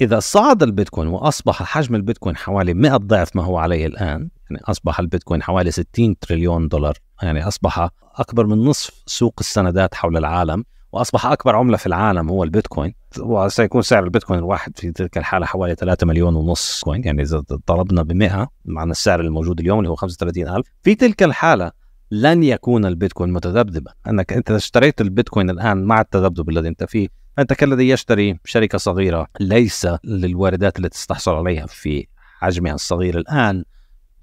فاذا صعد البيتكوين وأصبح حجم البيتكوين حوالي 100 ضعف ما هو عليه الآن يعني أصبح البيتكوين حوالي 60 تريليون دولار يعني أصبح أكبر من نصف سوق السندات حول العالم وأصبح أكبر عملة في العالم هو البيتكوين وسيكون سعر البيتكوين الواحد في تلك الحالة حوالي 3 مليون ونص كوين يعني إذا ضربنا ب 100 مع السعر الموجود اليوم اللي هو 35000 في تلك الحالة لن يكون البيتكوين متذبذبا انك أنت اشتريت البيتكوين الآن مع التذبذب الذي أنت فيه. أنت كالذي يشتري شركة صغيرة ليس للواردات التي تستحصل عليها في حجمها الصغير الآن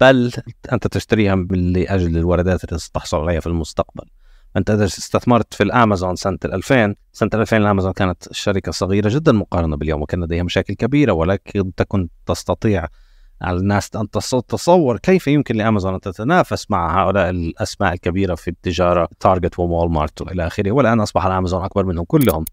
بل أنت تشتريها لأجل الواردات التي تستحصل عليها في المستقبل. أنت إذا استثمرت في الأمازون سنة 2000 سنة 2000 الأمازون كانت شركة صغيرة جدا مقارنة باليوم وكان لديها مشاكل كبيرة ولكن تكن تستطيع على الناس أن تتصور كيف يمكن لأمازون أن تتنافس مع هؤلاء الأسماء الكبيرة في التجارة تارجت ووال مارت وإلى آخره. والآن أصبح الأمازون أكبر منهم كلهم.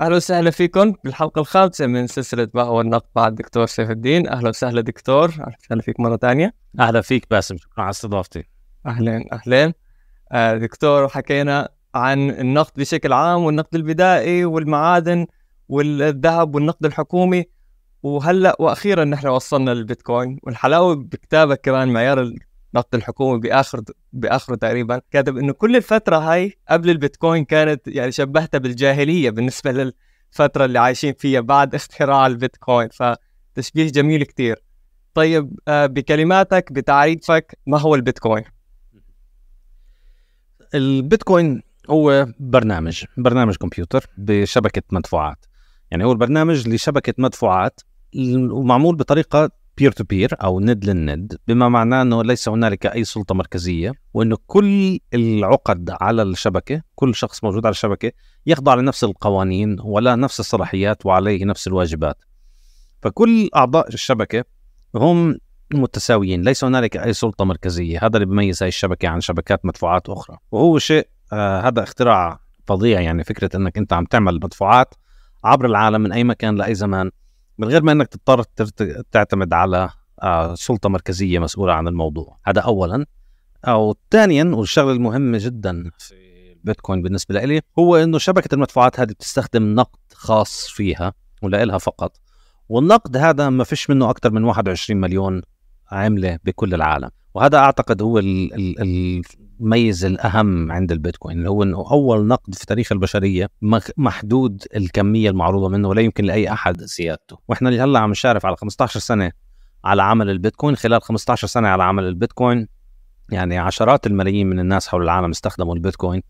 أهلا وسهلا فيكم بالحلقة الخامسة من سلسلة ما هو النقد مع الدكتور سيف الدين. أهلا وسهلا دكتور. أهلا وسهلا فيك مرة ثانية أهلا فيك باسم. شكرا على استضافتي. اهلين اهلين آه دكتور حكينا عن النقد بشكل عام والنقد البدائي والمعادن والذهب والنقد الحكومي. وهلأ وأخيرا نحن وصلنا للبيتكوين والحلاوة بكتابك كمان معيار النقد الحكومي بآخر بآخره تقريبا. كاتب إنه كل الفترة هاي قبل البيتكوين كانت يعني شبهتها بالجاهلية بالنسبة للفترة اللي عايشين فيها بعد اختراع البيتكوين فتشبيه جميل كتير. طيب آه، بكلماتك بتعريفك ما هو البيتكوين؟ البيتكوين هو برنامج برنامج كمبيوتر بشبكة مدفوعات. يعني هو البرنامج لشبكة مدفوعات ومعمول بطريقة peer to peer أو ند للند بما معناه إنه ليس هنالك أي سلطة مركزية وإنه كل العقد على الشبكة كل شخص موجود على الشبكة يخضع لنفس القوانين ولا نفس الصلاحيات وعليه نفس الواجبات. فكل أعضاء الشبكة هم متساويين ليس هنالك أي سلطة مركزية. هذا اللي بيميز هاي الشبكة عن شبكات مدفوعات أخرى. وهو شيء آه هذا اختراع فظيع يعني فكرة إنك أنت عم تعمل مدفوعات عبر العالم من أي مكان لأي زمان. من غير ما إنك تضطر تعتمد على آه، سلطة مركزية مسؤولة عن الموضوع. هذا اولا. أو ثانيا والشغله المهمه جدا في البيتكوين بالنسبة لي هو إنه شبكة المدفوعات هذه بتستخدم نقد خاص فيها ولا فقط. والنقد هذا ما فيش منه أكثر من 21 مليون عمله بكل العالم. وهذا أعتقد هو الميز الأهم عند البيتكوين اللي هو إنه أول نقد في تاريخ البشرية محدود الكمية المعروضة منه ولا يمكن لأي أحد زيادته. وإحنا اللي هلأ عم نشارف على 15 سنة على عمل البيتكوين. خلال 15 سنة على عمل البيتكوين يعني عشرات الملايين من الناس حول العالم استخدموا البيتكوين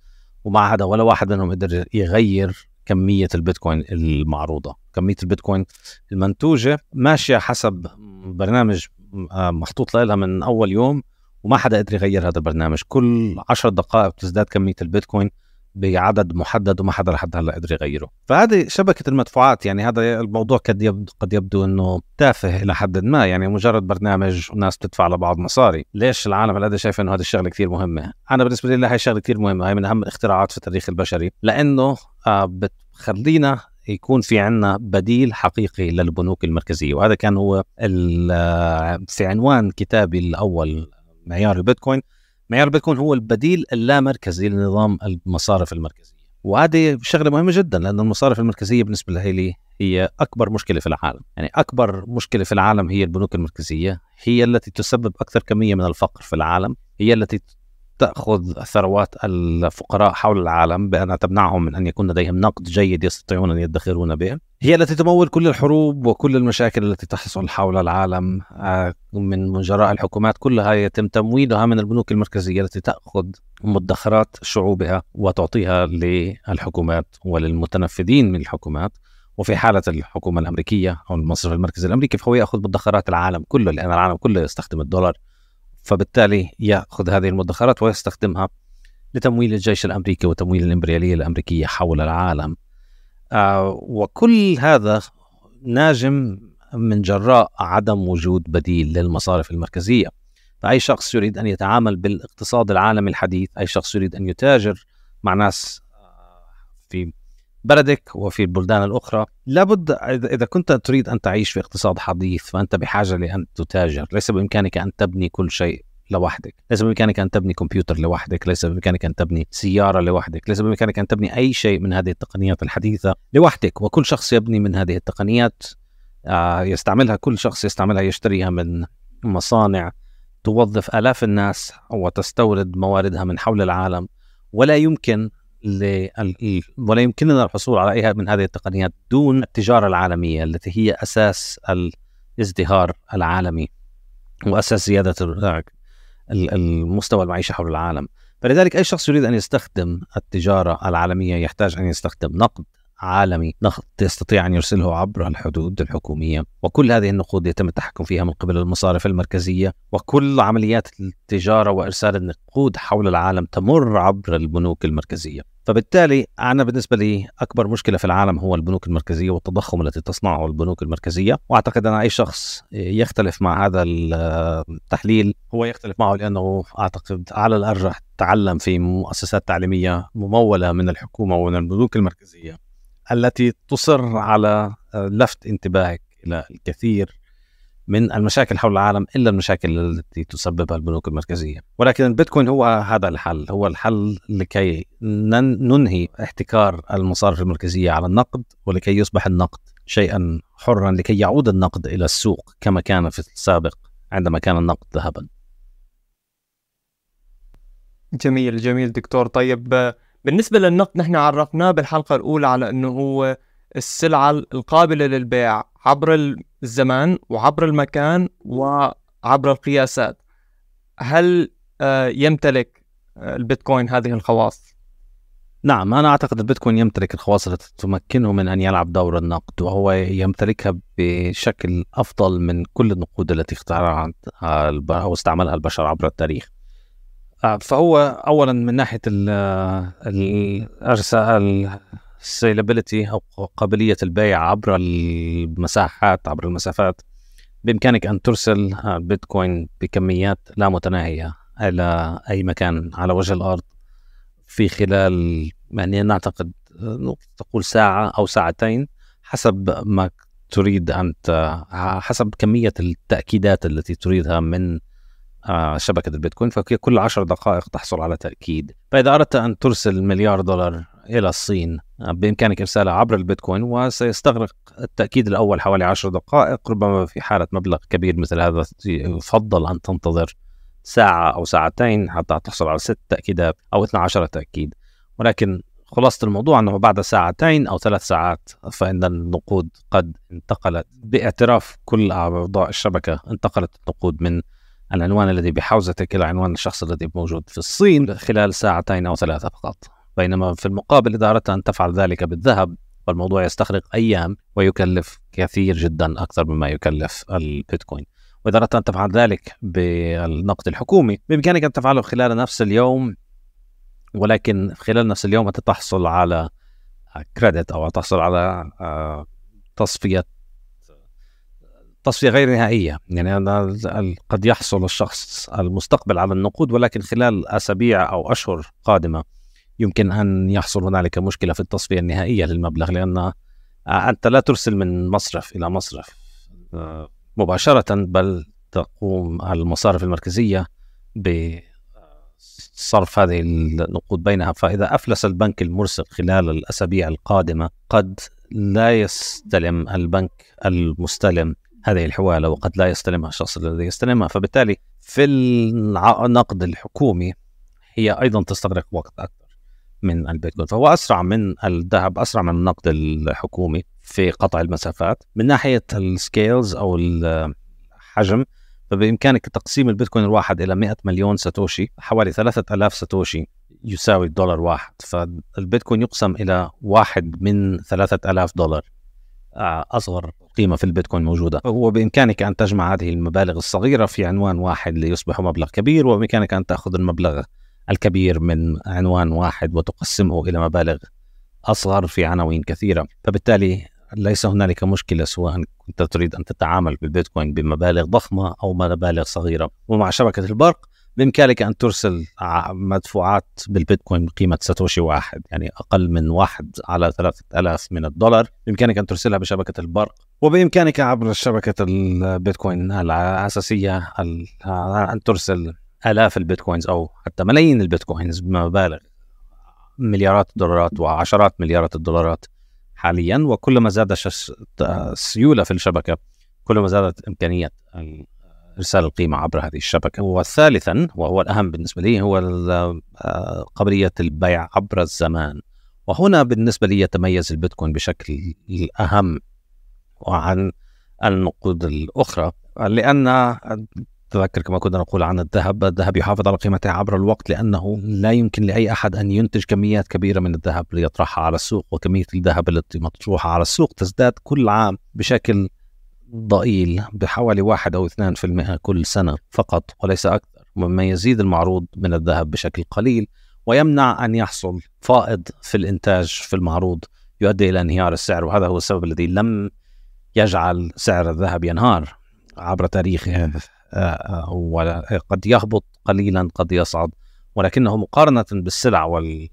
ومع هذا ولا واحد منهم قدر يغير كمية البيتكوين المعروضة. كمية البيتكوين المنتوجة ماشية حسب برنامج محطوط لها من أول يوم وما حدا قدر يغير هذا البرنامج. كل عشر دقائق بتزداد كمية البيتكوين بعدد محدد وما حدا لحد هلا قدر يغيره. فهذه شبكة المدفوعات يعني هذا الموضوع قد يبدو قد يبدو إنه تافه إلى حد ما يعني مجرد برنامج وناس بتدفع لبعض مصاري. ليش العالم هذا شايف إنه هذه الشغلة كثير مهمة؟ أنا بالنسبة لي هي شغلة كثير مهمة. هي من أهم الاختراعات في التاريخ البشري لأنه آه، بتخلينا يكون في عنا بديل حقيقي للبنوك المركزية. وهذا كان هو في عنوان كتابي الأول معيار البيتكوين. معيار البيتكوين هو البديل اللامركزي لنظام المصارف المركزية. وهذه شغلة مهمة جدا لأن المصارف المركزية بالنسبة لي هي أكبر مشكلة في العالم. يعني أكبر مشكلة في العالم هي البنوك المركزية هي التي تسبب أكثر كمية من الفقر في العالم هي التي تأخذ ثروات الفقراء حول العالم بأن تمنعهم من أن يكون لديهم نقد جيد يستطيعون أن يدخرون به. هي التي تمول كل الحروب وكل المشاكل التي تحصل حول العالم آه، من جراء الحكومات كلها يتم تمويلها من البنوك المركزية التي تأخذ مدخرات شعوبها وتعطيها للحكومات وللمتنفذين من الحكومات. وفي حالة الحكومة الأمريكية أو المصرف المركزي الأمريكي فهو يأخذ مدخرات العالم كله لأن العالم كله يستخدم الدولار. فبالتالي ياخذ هذه المدخرات ويستخدمها لتمويل الجيش الأمريكي وتمويل الإمبريالية الأمريكية حول العالم. آه وكل هذا ناجم من جراء عدم وجود بديل للمصارف المركزية. فأي شخص يريد أن يتعامل بالاقتصاد العالمي الحديث أي شخص يريد أن يتاجر مع ناس آه، في بلدك وفي البلدان الأخرى. لابد إذا كنت تريد أن تعيش في اقتصاد حديث فأنت بحاجة لأن تتاجر. ليس بإمكانك أن تبني كل شيء لوحدك. ليس بإمكانك أن تبني كمبيوتر لوحدك. ليس بإمكانك أن تبني سيارة لوحدك. ليس بإمكانك أن تبني أي شيء من هذه التقنيات الحديثة لوحدك. وكل شخص يبني من هذه التقنيات آه، يستعملها كل شخص يستعملها يشتريها من مصانع توظف آلاف الناس وتستورد مواردها من حول العالم. ولا يمكن ولا يمكننا الحصول على أي من هذه التقنيات دون التجارة العالمية التي هي أساس الازدهار العالمي وأساس زيادة المستوى المعيشه حول العالم. فلذلك أي شخص يريد أن يستخدم التجارة العالمية يحتاج أن يستخدم نقد عالمي نقد يستطيع أن يرسله عبر الحدود الحكومية. وكل هذه النقود يتم التحكم فيها من قبل المصارف المركزية. وكل عمليات التجارة وإرسال النقود حول العالم تمر عبر البنوك المركزية. فبالتالي أنا بالنسبة لي أكبر مشكلة في العالم هو البنوك المركزية والتضخم التي تصنعه البنوك المركزية. وأعتقد أن أي شخص يختلف مع هذا التحليل هو يختلف معه لأنه أعتقد على الأرجح تعلم في مؤسسات تعليمية ممولة من الحكومة ومن البنوك المركزية التي تصر على لفت انتباهك إلى الكثير من المشاكل حول العالم إلا المشاكل التي تسببها البنوك المركزية، ولكن البيتكوين هو هذا الحل، هو الحل لكي ننهي احتكار المصارف المركزية على النقد ولكي يصبح النقد شيئا حرا لكي يعود النقد إلى السوق كما كان في السابق عندما كان النقد ذهبا. جميل جميل دكتور. طيب بالنسبة للنقد نحن عرفناه بالحلقة الأولى على أنه هو السلعة القابلة للبيع. عبر الزمان وعبر المكان وعبر القياسات هل آه، يمتلك آه، البيتكوين هذه الخواص؟ نعم أنا أعتقد البيتكوين يمتلك الخواص التي تمكنه من أن يلعب دور النقد وهو يمتلكها بشكل أفضل من كل النقود التي اخترعها أو استعملها البشر عبر التاريخ آه، فهو اولا من ناحية الارسال السيلابيلتي أو قابلية البيع عبر المساحات عبر المسافات. بإمكانك أن ترسل بيتكوين بكميات لا متناهية إلى أي مكان على وجه الأرض في خلال يعني نعتقد تقول ساعة أو ساعتين حسب ما تريد أن حسب كمية التأكيدات التي تريدها من آه، شبكة البيتكوين. فكل عشر دقائق تحصل على تأكيد. فإذا أردت أن ترسل مليار دولار إلى الصين آه، بإمكانك إرسالها عبر البيتكوين وسيستغرق التأكيد الأول حوالي عشر دقائق ربما في حالة مبلغ كبير مثل هذا يفضل أن تنتظر ساعة أو ساعتين حتى تحصل على ست تأكيدات أو 12 تأكيد. ولكن خلاصة الموضوع أنه بعد ساعتين أو ثلاث ساعات فإن النقود قد انتقلت بإعتراف كل أعضاء الشبكة انتقلت النقود من العنوان الذي بحوزتك إلى عنوان الشخص الذي موجود في الصين خلال ساعتين أو ثلاثة فقط. بينما في المقابل إذا أردت أن تفعل ذلك بالذهب فالموضوع يستغرق أيام ويكلف كثير جدا أكثر مما يكلف البيتكوين. وإذا أردت أن تفعل ذلك بالنقد الحكومي بإمكانك أن تفعله خلال نفس اليوم ولكن خلال نفس اليوم أنت تحصل على كريدت أو تحصل على آه، تصفية تصفية غير نهائية. يعني قد يحصل الشخص المستقبل على النقود ولكن خلال أسابيع أو أشهر قادمة يمكن أن يحصل هنالك مشكلة في التصفية النهائية للمبلغ لأن أنت لا ترسل من مصرف إلى مصرف آه، مباشرة بل تقوم المصارف المركزية بصرف هذه النقود بينها. فإذا أفلس البنك المرسل خلال الأسابيع القادمة قد لا يستلم البنك المستلم هذه الحوالة وقد لا يستلمها الشخص الذي يستلمها. فبالتالي في النقد الحكومي هي أيضا تستغرق وقت أكثر من البيتكوين فهو أسرع من الذهب أسرع من النقد الحكومي في قطع المسافات. من ناحية ال scales أو الحجم فبإمكانك تقسيم البيتكوين الواحد إلى 100 مليون ساتوشي حوالي 3000 ساتوشي يساوي الدولار واحد. فالبيتكوين يقسم إلى واحد من 3000 دولار. آه، أصغر قيمة في البيتكوين موجودة. هو بإمكانك أن تجمع هذه المبالغ الصغيرة في عنوان واحد ليصبح مبلغ كبير وبإمكانك أن تأخذ المبلغ الكبير من عنوان واحد وتقسمه إلى مبالغ أصغر في عناوين كثيرة. فبالتالي ليس هنالك مشكلة سواء كنت تريد أن تتعامل بالبيتكوين بمبالغ ضخمة أو مبالغ صغيرة. ومع شبكة البرق بإمكانك أن ترسل مدفوعات بالبيتكوين بقيمة ساتوشي واحد يعني أقل من واحد على ثلاثة ألاف من الدولار. بإمكانك أن ترسلها بشبكة البرق وبإمكانك عبر شبكة البيتكوين الأساسية أن ترسل آلاف البيتكوينز أو حتى ملايين البيتكوينز بمبالغ. مليارات الدولارات وعشرات مليارات الدولارات حاليا وكلما زاد السيوله في الشبكة كلما زادت إمكانية إرسال القيمة عبر هذه الشبكة. وثالثا وهو الأهم بالنسبة لي هو آه، قابلية البيع عبر الزمان. وهنا بالنسبة لي يتميز البيتكوين بشكل أهم عن النقود الأخرى لأن تذكر كما كنا نقول عن الذهب الذهب يحافظ على قيمته عبر الوقت لأنه لا يمكن لأي أحد أن ينتج كميات كبيرة من الذهب ليطرحها على السوق وكمية الذهب التي مطروحة على السوق تزداد كل عام بشكل ضئيل بحوالي واحد أو اثنان في المئة كل سنة فقط وليس أكثر. مما يزيد المعروض من الذهب بشكل قليل ويمنع أن يحصل فائض في الإنتاج في المعروض يؤدي إلى انهيار السعر وهذا هو السبب الذي لم يجعل سعر الذهب ينهار عبر تاريخه. وقد يهبط قليلا قد يصعد ولكنه مقارنة بالسلع وال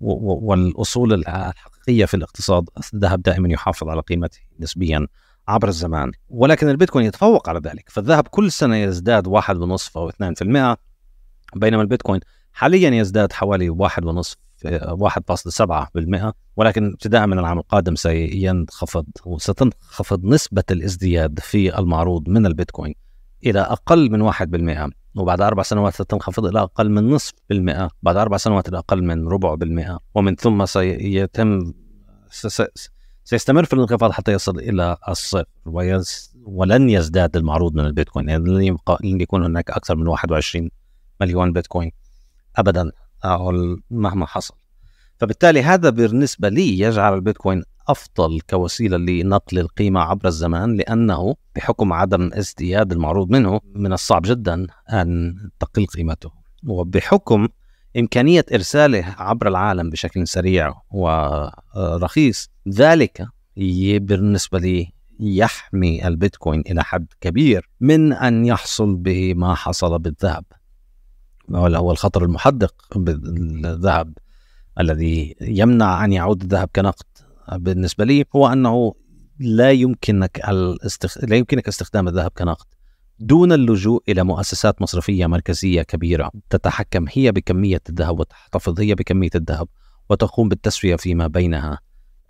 والأصول الحقيقية في الاقتصاد الذهب دائما يحافظ على قيمته نسبيا عبر الزمان. ولكن البيتكوين يتفوق على ذلك. فالذهب كل سنة يزداد واحد ونصف أو 2% بينما البيتكوين حاليا يزداد حوالي واحد ونصف 1.7% ولكن ابتداء من العام القادم سينخفض وستنخفض نسبة الازدياد في المعروض من البيتكوين. إلى أقل من 1% وبعد أربع سنوات ستنخفض إلى أقل من نصف بالمئة بعد أربع سنوات إلى أقل من ربع بالمئة ومن ثم سيتم سيستمر في الانخفاض حتى يصل إلى الصفر ويز ولن يزداد المعروض من البيتكوين يعني لن, يبقى لن يكون هناك أكثر من 21 مليون بيتكوين أبدا مهما حصل. فبالتالي هذا بالنسبة لي يجعل البيتكوين أفضل كوسيلة لنقل القيمة عبر الزمان لأنه بحكم عدم ازدياد المعروض منه من الصعب جدا أن تقل قيمته. وبحكم إمكانية إرساله عبر العالم بشكل سريع ورخيص ذلك بالنسبة لي يحمي البيتكوين إلى حد كبير من أن يحصل بما حصل بالذهب. هو الخطر المحدق بالذهب الذي يمنع أن يعود الذهب كنقد. بالنسبة لي هو أنه لا يمكنك الاستخ... لا يمكنك استخدام الذهب كنقد. دون اللجوء إلى مؤسسات مصرفية مركزية كبيرة تتحكم هي بكمية الذهب وتحتفظ هي بكمية الذهب وتقوم بالتسوية فيما بينها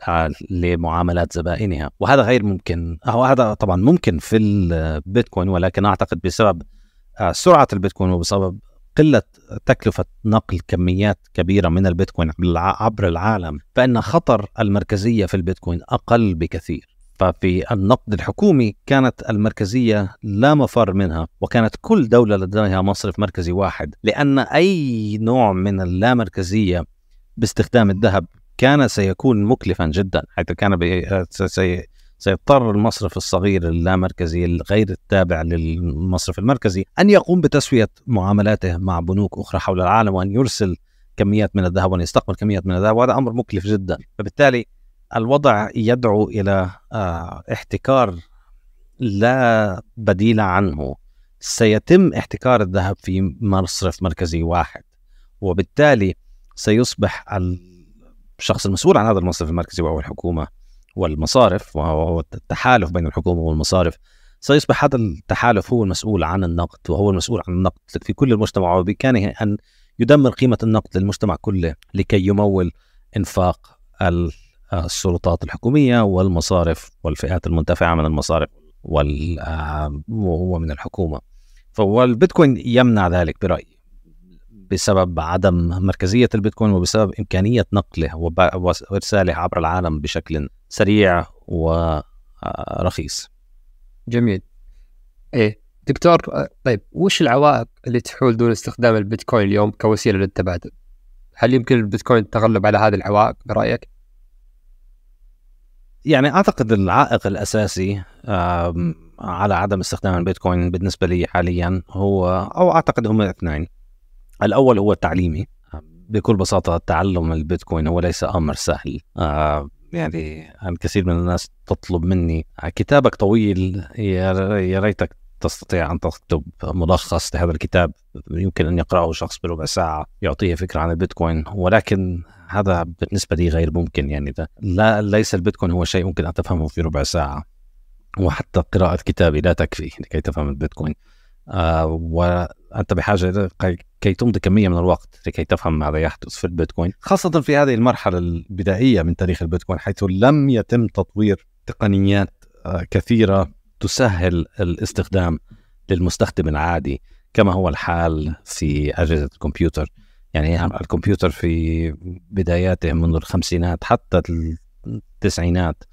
آه، لمعاملات زبائنها. وهذا غير ممكن أو هذا طبعا ممكن في البيتكوين ولكن أعتقد بسبب آه، سرعة البيتكوين وبسبب قلة تكلفة نقل كميات كبيرة من البيتكوين عبر العالم فإن خطر المركزية في البيتكوين أقل بكثير. ففي النقد الحكومي كانت المركزية لا مفر منها وكانت كل دولة لديها مصرف مركزي واحد لأن أي نوع من اللامركزية باستخدام الذهب كان سيكون مكلفا جدا حيث كان سيضطر المصرف الصغير اللامركزي الغير التابع للمصرف المركزي أن يقوم بتسوية معاملاته مع بنوك أخرى حول العالم وأن يرسل كميات من الذهب وأن يستقبل كميات من الذهب وهذا أمر مكلف جدا. فبالتالي الوضع يدعو إلى آه، احتكار لا بديل عنه. سيتم احتكار الذهب في مصرف مركزي واحد وبالتالي سيصبح الشخص المسؤول عن هذا المصرف المركزي وهو الحكومة. والمصارف وهو التحالف بين الحكومة والمصارف. سيصبح هذا التحالف هو المسؤول عن النقد وهو المسؤول عن النقد في كل المجتمع وبإمكانه أن يدمر قيمة النقد للمجتمع كله لكي يمول إنفاق السلطات الحكومية والمصارف والفئات المنتفعة من المصارف وهو من الحكومة. فهو البيتكوين يمنع ذلك برأيي. بسبب عدم مركزية البيتكوين وبسبب إمكانية نقله وإرساله عبر العالم بشكل سريع ورخيص جميل إيه دكتور طيب وش العوائق اللي تحول دون استخدام البيتكوين اليوم كوسيلة للتبادل؟ هل يمكن البيتكوين التغلب على هذه العوائق برأيك؟ يعني أعتقد العائق الأساسي على عدم استخدام البيتكوين بالنسبة لي حاليا هو أو أعتقد هم اثنين الأول هو التعليمي بكل بساطة تعلم البيتكوين هو ليس أمر سهل. يعني الكثير من الناس تطلب مني كتابك طويل يا ريتك تستطيع أن تكتب ملخص لهذا الكتاب. يمكن أن يقرأه شخص بربع ساعة يعطيه فكرة عن البيتكوين ولكن هذا بالنسبة لي غير ممكن يعني. ده لا ليس البيتكوين هو شيء ممكن أن تفهمه في ربع ساعة وحتى قراءة كتابي لا تكفي لكي تفهم البيتكوين. آه أنت بحاجة كي تمضي كمية من الوقت لكي تفهم ماذا يحدث في البيتكوين خاصة في هذه المرحلة البدائية من تاريخ البيتكوين حيث لم يتم تطوير تقنيات آه، كثيرة تسهل الاستخدام للمستخدم العادي كما هو الحال في أجهزة الكمبيوتر. يعني الكمبيوتر في بداياته منذ الخمسينات حتى التسعينات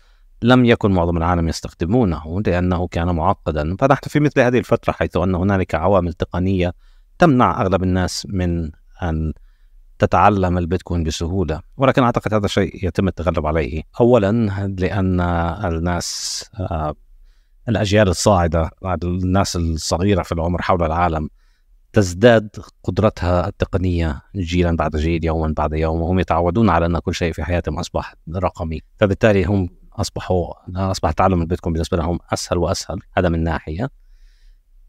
لم يكن معظم العالم يستخدمونه لأنه كان معقدا. فنحن في مثل هذه الفترة حيث أن هنالك عوامل تقنية تمنع أغلب الناس من أن تتعلم البيتكوين بسهولة. ولكن أعتقد هذا شيء يتم التغلب عليه. أولا لأن الناس آه، الأجيال الصاعدة الناس الصغيرة في العمر حول العالم تزداد قدرتها التقنية جيلا بعد جيل يوما بعد يوم وهم يتعودون على أن كل شيء في حياتهم أصبح رقمي. فبالتالي هم أصبحوا أصبح تعلم البيتكوين بالنسبة لهم أسهل وأسهل هذا من ناحية.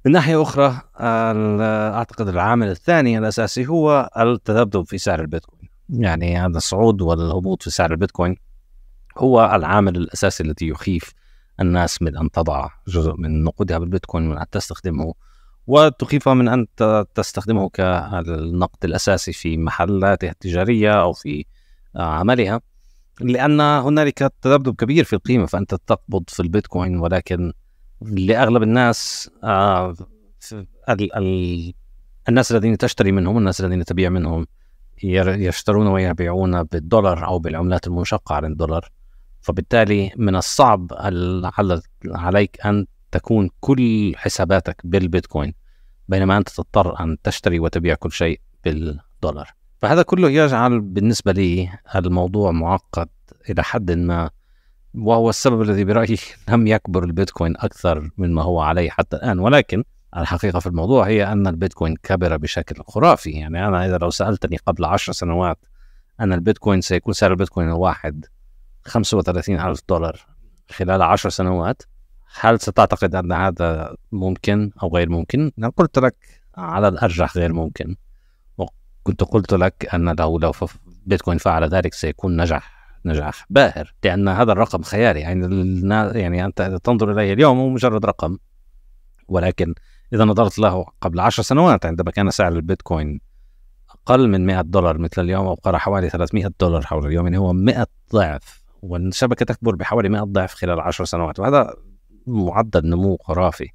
من ناحية أخرى أعتقد العامل الثاني الأساسي هو التذبذب في سعر البيتكوين. يعني هذا الصعود والهبوط في سعر البيتكوين هو العامل الأساسي الذي يخيف الناس من أن تضع جزء من نقودها بالبيتكوين من أن تستخدمه وتخيفها من أن تستخدمه كالنقد الأساسي في محلاتها التجارية أو في عملها. لأن هنالك تذبذب كبير في القيمة فأنت تقبض في البيتكوين ولكن لأغلب الناس آه ال ال الناس الذين تشتري منهم الناس الذين تبيع منهم يشترون ويبيعون بالدولار أو بالعملات المنشقة عن الدولار. فبالتالي من الصعب عليك أن تكون كل حساباتك بالبيتكوين بينما أنت تضطر أن تشتري وتبيع كل شيء بالدولار. فهذا كله يجعل بالنسبة لي الموضوع معقد إلى حد ما وهو السبب الذي برأيي لم يكبر البيتكوين أكثر مما هو عليه حتى الآن. ولكن الحقيقة في الموضوع هي أن البيتكوين كبر بشكل خرافي. يعني أنا إذا لو سألتني قبل عشر سنوات أن البيتكوين سيكون سعر البيتكوين الواحد 35 ألف دولار خلال عشر سنوات هل ستعتقد أن هذا ممكن أو غير ممكن؟ أنا قلت لك على الأرجح غير ممكن. وكنت قلت لك أن لو لو بيتكوين فعل ذلك سيكون نجح نجاح باهر لأن هذا الرقم خيالي. يعني يعني أنت تنظر إليه اليوم هو مجرد رقم ولكن إذا نظرت له قبل عشر سنوات عندما كان سعر البيتكوين أقل من 100 دولار مثل اليوم أو قرأ حوالي 300 دولار حول اليوم يعني هو 100 ضعف والشبكة تكبر بحوالي 100 ضعف خلال 10 سنوات. وهذا معدل نمو خرافي.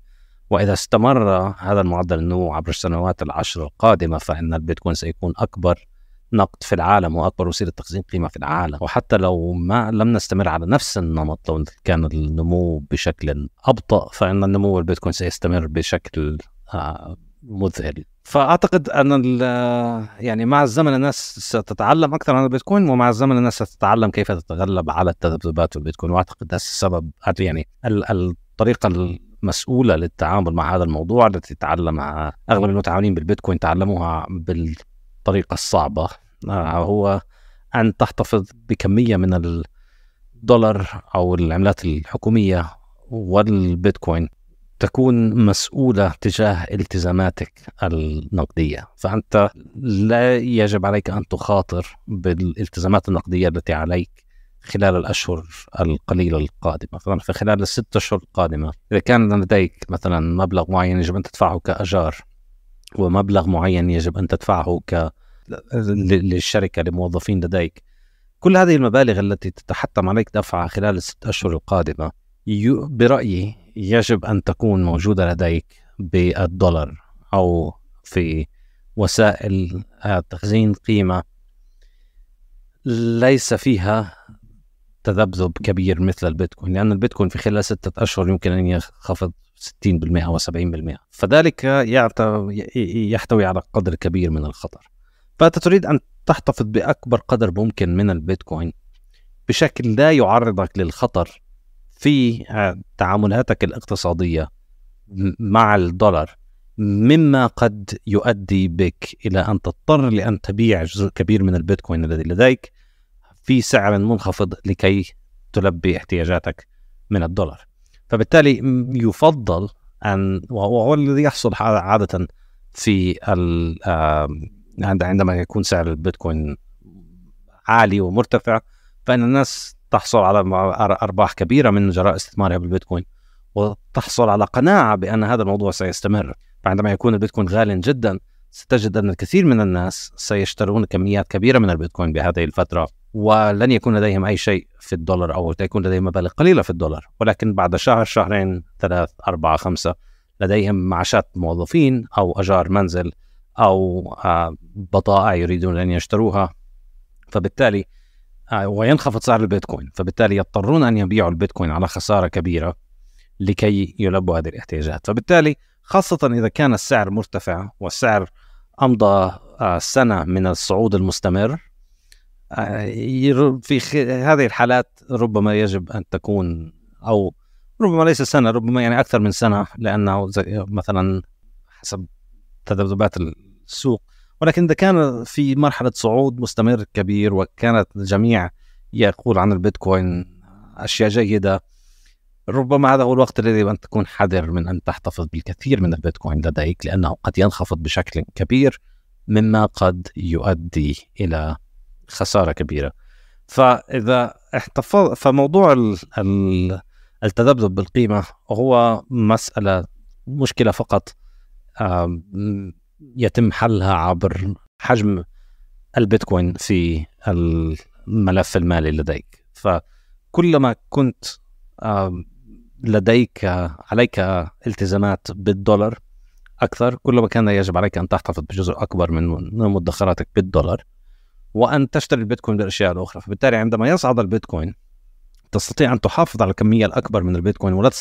وإذا استمر هذا المعدل النمو عبر السنوات العشر القادمة فإن البيتكوين سيكون أكبر نقد في العالم وأكبر وسيلة تخزين قيمة في العالم. وحتى لو ما لم نستمر على نفس النمط لو كان النمو بشكل أبطأ فإن النمو البيتكوين سيستمر بشكل آه، مذهل. فأعتقد أن يعني مع الزمن الناس ستتعلم أكثر عن البيتكوين ومع الزمن الناس ستتعلم كيف تتغلب على التذبذبات في البيتكوين وأعتقد هذا السبب يعني الطريقة المسؤوله للتعامل مع هذا الموضوع التي تعلمها أغلب المتعاملين بالبيتكوين تعلموها بالطريقة الصعبة. آه، هو أن تحتفظ بكمية من الدولار أو العملات الحكومية والبيتكوين تكون مسؤولة تجاه التزاماتك النقدية. فأنت لا يجب عليك أن تخاطر بالالتزامات النقدية التي عليك. خلال الأشهر القليلة القادمة. مثلا في خلال الست أشهر القادمة إذا كان لديك مثلا مبلغ معين يجب أن تدفعه كأجار ومبلغ معين يجب أن تدفعه ك للشركة لموظفين لديك كل هذه المبالغ التي تتحتم عليك دفعها خلال الست أشهر القادمة برأيي يجب أن تكون موجودة لديك بالدولار أو في وسائل تخزين قيمة ليس فيها تذبذب كبير مثل البيتكوين لأن البيتكوين في خلال ستة أشهر يمكن أن ينخفض 60% أو 70% فذلك يحتوي على قدر كبير من الخطر. فأنت تريد أن تحتفظ بأكبر قدر ممكن من البيتكوين بشكل لا يعرضك للخطر في تعاملاتك الاقتصادية مع الدولار مما قد يؤدي بك إلى أن تضطر لأن تبيع جزء كبير من البيتكوين الذي لديك في سعر منخفض لكي تلبي احتياجاتك من الدولار. فبالتالي يفضل أن وهو الذي يحصل عادة في عندما يكون سعر البيتكوين عالي ومرتفع فإن الناس تحصل على أرباح كبيرة من جراء استثمارها بالبيتكوين وتحصل على قناعة بأن هذا الموضوع سيستمر. فعندما يكون البيتكوين غال جدا ستجد أن الكثير من الناس سيشترون كميات كبيرة من البيتكوين بهذه الفترة ولن يكون لديهم أي شيء في الدولار أو تكون لديهم مبالغ قليلة في الدولار. ولكن بعد شهر شهرين ثلاث أربعة خمسة لديهم معاشات موظفين أو أجار منزل أو آه، بضائع يريدون أن يشتروها. فبالتالي آه، وينخفض سعر البيتكوين. فبالتالي يضطرون أن يبيعوا البيتكوين على خسارة كبيرة لكي يلبوا هذه الاحتياجات. فبالتالي خاصة إذا كان السعر مرتفع والسعر أمضى آه، سنة من الصعود المستمر. في هذه الحالات ربما يجب أن تكون أو ربما ليس سنة ربما يعني أكثر من سنة لأنه زي مثلا حسب تذبذبات السوق. ولكن إذا كان في مرحلة صعود مستمر كبير وكانت الجميع يقول عن البيتكوين أشياء جيدة ربما هذا هو الوقت الذي يجب أن تكون حذر من أن تحتفظ بالكثير من البيتكوين لديك لأنه قد ينخفض بشكل كبير مما قد يؤدي إلى خسارة كبيرة. فإذا احتفظ فموضوع ال... ال... التذبذب بالقيمة هو مسألة مشكلة فقط يتم حلها عبر حجم البيتكوين في الملف المالي لديك. فكلما كنت لديك عليك التزامات بالدولار أكثر. كلما كان يجب عليك أن تحتفظ بجزء أكبر من مدخراتك بالدولار وأن تشتري البيتكوين بالأشياء الأخرى فبالتالي عندما يصعد البيتكوين تستطيع أن تحافظ على الكمية الأكبر من البيتكوين ولا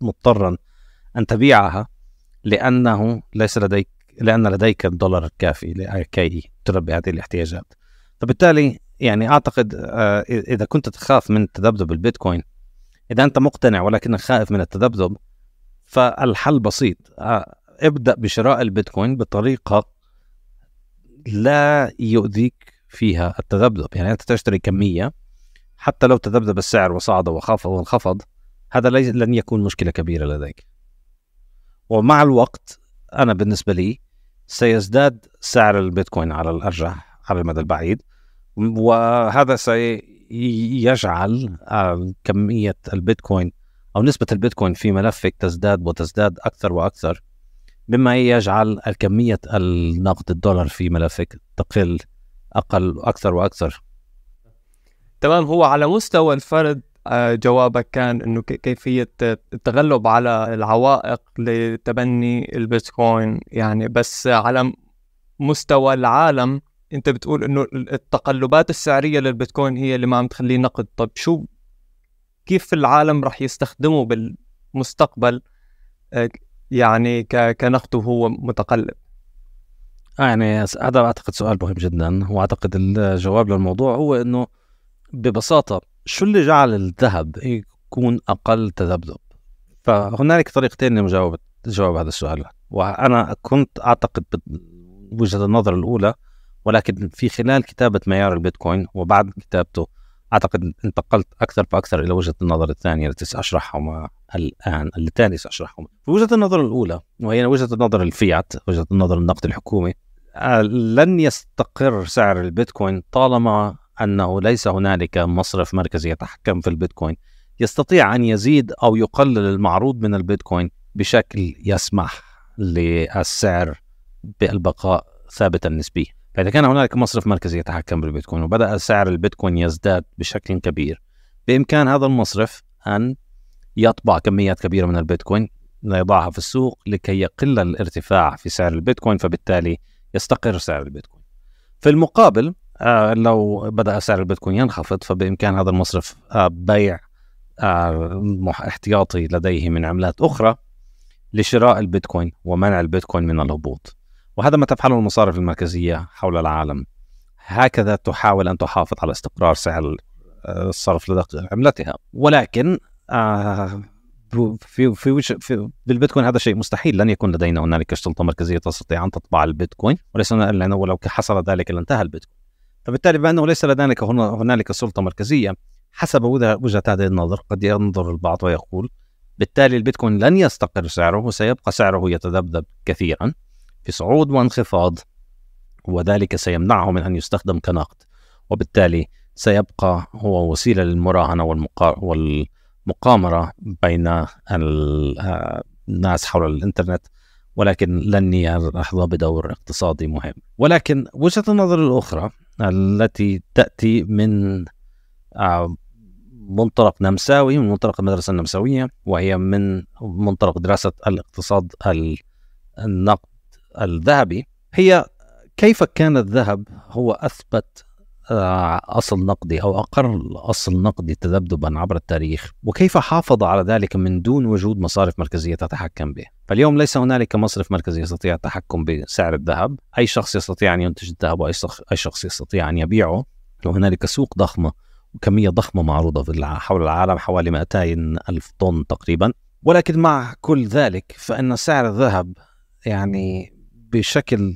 مضطرا أن تبيعها لأنه ليس لديك لأن لديك الدولار الكافي لكي تلبي هذه الاحتياجات. فبالتالي يعني أعتقد آه، إذا كنت تخاف من تذبذب البيتكوين إذا أنت مقتنع ولكنك خائف من التذبذب فالحل بسيط. آه، ابدأ بشراء البيتكوين بطريقة لا يؤذيك فيها التذبذب. يعني أنت تشتري كمية حتى لو تذبذب السعر وصعد وخفض وانخفض هذا لن يكون مشكلة كبيرة لديك. ومع الوقت أنا بالنسبة لي سيزداد سعر البيتكوين على الأرجح على المدى البعيد وهذا سيجعل آه، كمية البيتكوين أو نسبة البيتكوين في ملفك تزداد وتزداد أكثر وأكثر مما يجعل كمية النقد الدولار في ملفك تقل أقل أكثر وأكثر. تمام. هو على مستوى الفرد آه، جوابك كان إنه كيفية التغلب على العوائق لتبني البيتكوين يعني بس على مستوى العالم انت بتقول انه التقلبات السعرية للبيتكوين هي اللي ما عم تخليه نقد. طب شو كيف العالم راح يستخدمه بالمستقبل آه، يعني كنقد وهو متقلب؟ آه يعني هذا أعتقد سؤال مهم جدا وأعتقد الجواب للموضوع هو إنه ببساطة شو اللي جعل الذهب يكون أقل تذبذب؟ فهنالك طريقتين لمجاوبه جواب هذا السؤال. وأنا كنت أعتقد بوجهه النظر الأولى ولكن في خلال كتابة معيار البيتكوين وبعد كتابته أعتقد انتقلت أكثر فأكثر إلى وجهة النظر الثانية التي سأشرحها الآن اللتان ساشرحهما في وجهة النظر الأولى وهي وجهة النظر الفيات وجهة النظر النقد الحكومي آه، لن يستقر سعر البيتكوين طالما أنه ليس هنالك مصرف مركزي يتحكم في البيتكوين. يستطيع أن يزيد أو يقلل المعروض من البيتكوين بشكل يسمح للسعر بالبقاء ثابتا نسبيا. فإذا كان هنالك مصرف مركزي يتحكم بالبيتكوين وبدأ سعر البيتكوين يزداد بشكل كبير بإمكان هذا المصرف أن يطبع كميات كبيرة من البيتكوين يضعها في السوق لكي يقل الارتفاع في سعر البيتكوين فبالتالي يستقر سعر البيتكوين. في المقابل آه لو بدأ سعر البيتكوين ينخفض فبإمكان هذا المصرف آه بيع آه احتياطي لديه من عملات أخرى لشراء البيتكوين ومنع البيتكوين من الهبوط. وهذا ما تفعله المصارف المركزية حول العالم. هكذا تحاول أن تحافظ على استقرار سعر الصرف لدى عملتها. ولكن آه، في في في بالبيتكوين هذا شيء مستحيل. لن يكون لدينا هنالك سلطة مركزية تستطيع أن تطبع البيتكوين وليس لأنه ولو حصل ذلك لانتهى البيتكوين. فبالتالي بأنه ليس لدينا هنالك سلطة مركزية حسب وجهة هذه النظر قد ينظر البعض ويقول بالتالي البيتكوين لن يستقر سعره وسيبقى سعره يتذبذب كثيرا. في صعود وانخفاض وذلك سيمنعه من أن يستخدم كنقد. وبالتالي سيبقى هو وسيلة للمراهنة والمقا... وال... مقامره بين ال- الناس حول الإنترنت. ولكن لن يحظى بدور اقتصادي مهم. ولكن وجهة النظر الأخرى التي تأتي من منطلق نمساوي من منطلق المدرسة النمساوية وهي من منطلق دراسة الاقتصاد ال- النقد. الذهبي هي كيف كان الذهب هو أثبت آه، أصل نقدي أو أقر أصل نقدي تذبذبا عبر التاريخ وكيف حافظ على ذلك من دون وجود مصارف مركزية تتحكم به. فاليوم ليس هنالك مصرف مركزي يستطيع التحكم بسعر الذهب. أي شخص يستطيع أن ينتج الذهب وأي شخص- أي يستطيع أن يبيعه. وهنالك سوق ضخمة وكميه ضخمة معروضة في حول العالم حوالي 200 ألف طن تقريبا. ولكن مع كل ذلك فإن سعر الذهب يعني بشكل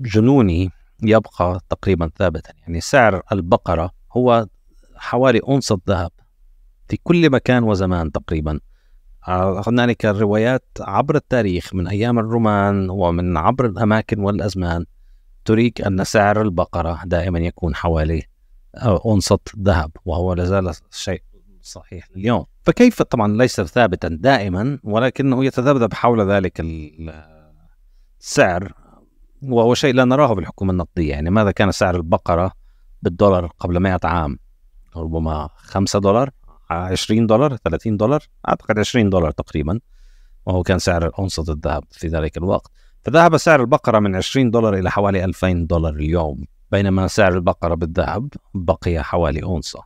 جنوني يبقى تقريبا ثابتا. يعني سعر البقرة هو حوالي أونصة ذهب في كل مكان وزمان تقريبا. هنالك روايات عبر التاريخ من أيام الرومان ومن عبر الأماكن والأزمان تريك أن سعر البقرة دائما يكون حوالي أونصة ذهب وهو لازال شيء صحيح اليوم. فكيف؟ طبعا ليس ثابتا دائما ولكنه يتذبذب حول ذلك السعر وهو شيء لا نراه بالحكومة النقدية. يعني ماذا كان سعر البقرة بالدولار قبل 100 عام؟ ربما 5 دولار 20 دولار 30 دولار أعتقد 20 دولار تقريبا وهو كان سعر أونصة الذهب في ذلك الوقت. فذهب سعر البقرة من 20 دولار إلى حوالي 2000 دولار اليوم بينما سعر البقرة بالذهب بقي حوالي أونصة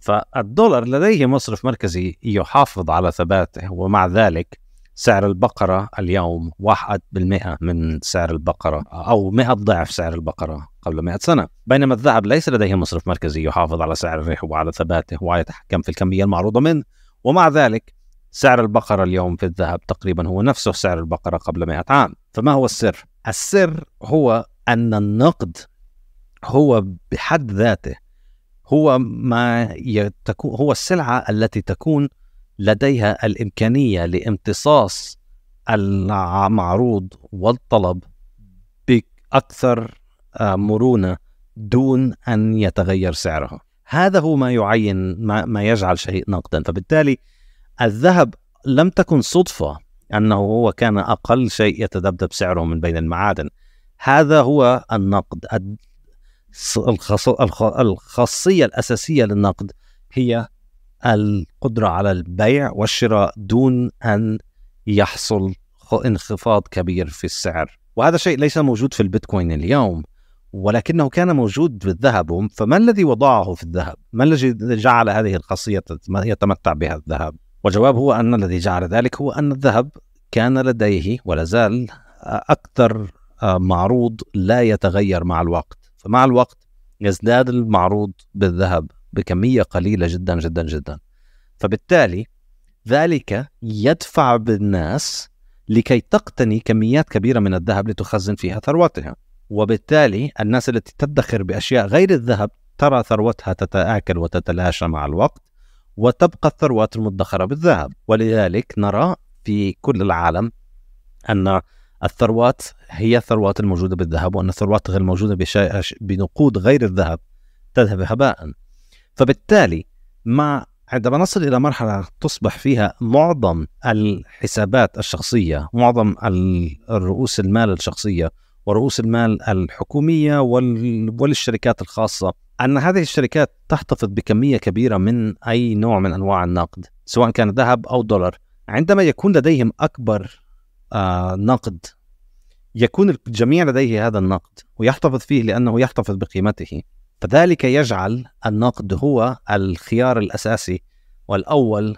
فالدولار لديه مصرف مركزي يحافظ على ثباته ومع ذلك سعر البقرة اليوم واحد بالمئة من سعر البقرة أو مئة ضعف سعر البقرة قبل مئة سنة. بينما الذهب ليس لديه مصرف مركزي يحافظ على سعره وعلى ثباته ويتحكم في الكمية المعروضة منه. ومع ذلك سعر البقرة اليوم في الذهب تقريبا هو نفسه سعر البقرة قبل مئة عام. فما هو السر؟ السر هو أن النقد هو بحد ذاته هو ما يتكون هو السلعة التي تكون لديها الإمكانية لامتصاص المعروض والطلب بأكثر آه، مرونة دون أن يتغير سعرها. هذا هو ما يعين ما, ما يجعل شيء نقدا فبالتالي الذهب لم تكن صدفة أنه هو كان أقل شيء يتذبذب سعره من بين المعادن. هذا هو النقد. الخاص- الخ- الخاصية الأساسية للنقد هي القدرة على البيع والشراء دون أن يحصل انخفاض كبير في السعر وهذا شيء ليس موجود في البيتكوين اليوم ولكنه كان موجود بالذهب فما الذي وضعه في الذهب؟ ما الذي جعل هذه الخاصية يتمتع بها الذهب؟ والجواب هو أن الذي جعل ذلك هو أن الذهب كان لديه ولا زال أكثر آه، معروض لا يتغير مع الوقت فمع الوقت يزداد المعروض بالذهب بكمية قليلة جدا جدا جدا. فبالتالي ذلك يدفع بالناس لكي تقتني كميات كبيرة من الذهب لتخزن فيها ثروتها. وبالتالي الناس التي تدخر بأشياء غير الذهب ترى ثروتها تتآكل وتتلاشى مع الوقت وتبقى الثروات المدخرة بالذهب. ولذلك نرى في كل العالم أن الثروات هي الثروات الموجودة بالذهب وأن الثروات غير الموجودة بنقود غير الذهب تذهب هباء. فبالتالي مع عندما نصل إلى مرحلة تصبح فيها معظم الحسابات الشخصية معظم ال- الرؤوس المال الشخصية ورؤوس المال الحكومية وال- وللشركات الخاصة أن هذه الشركات تحتفظ بكمية كبيرة من أي نوع من أنواع النقد سواء كان ذهب أو دولار. عندما يكون لديهم أكبر آه نقد يكون الجميع لديه هذا النقد ويحتفظ فيه لأنه يحتفظ بقيمته. فذلك يجعل النقد هو الخيار الأساسي والأول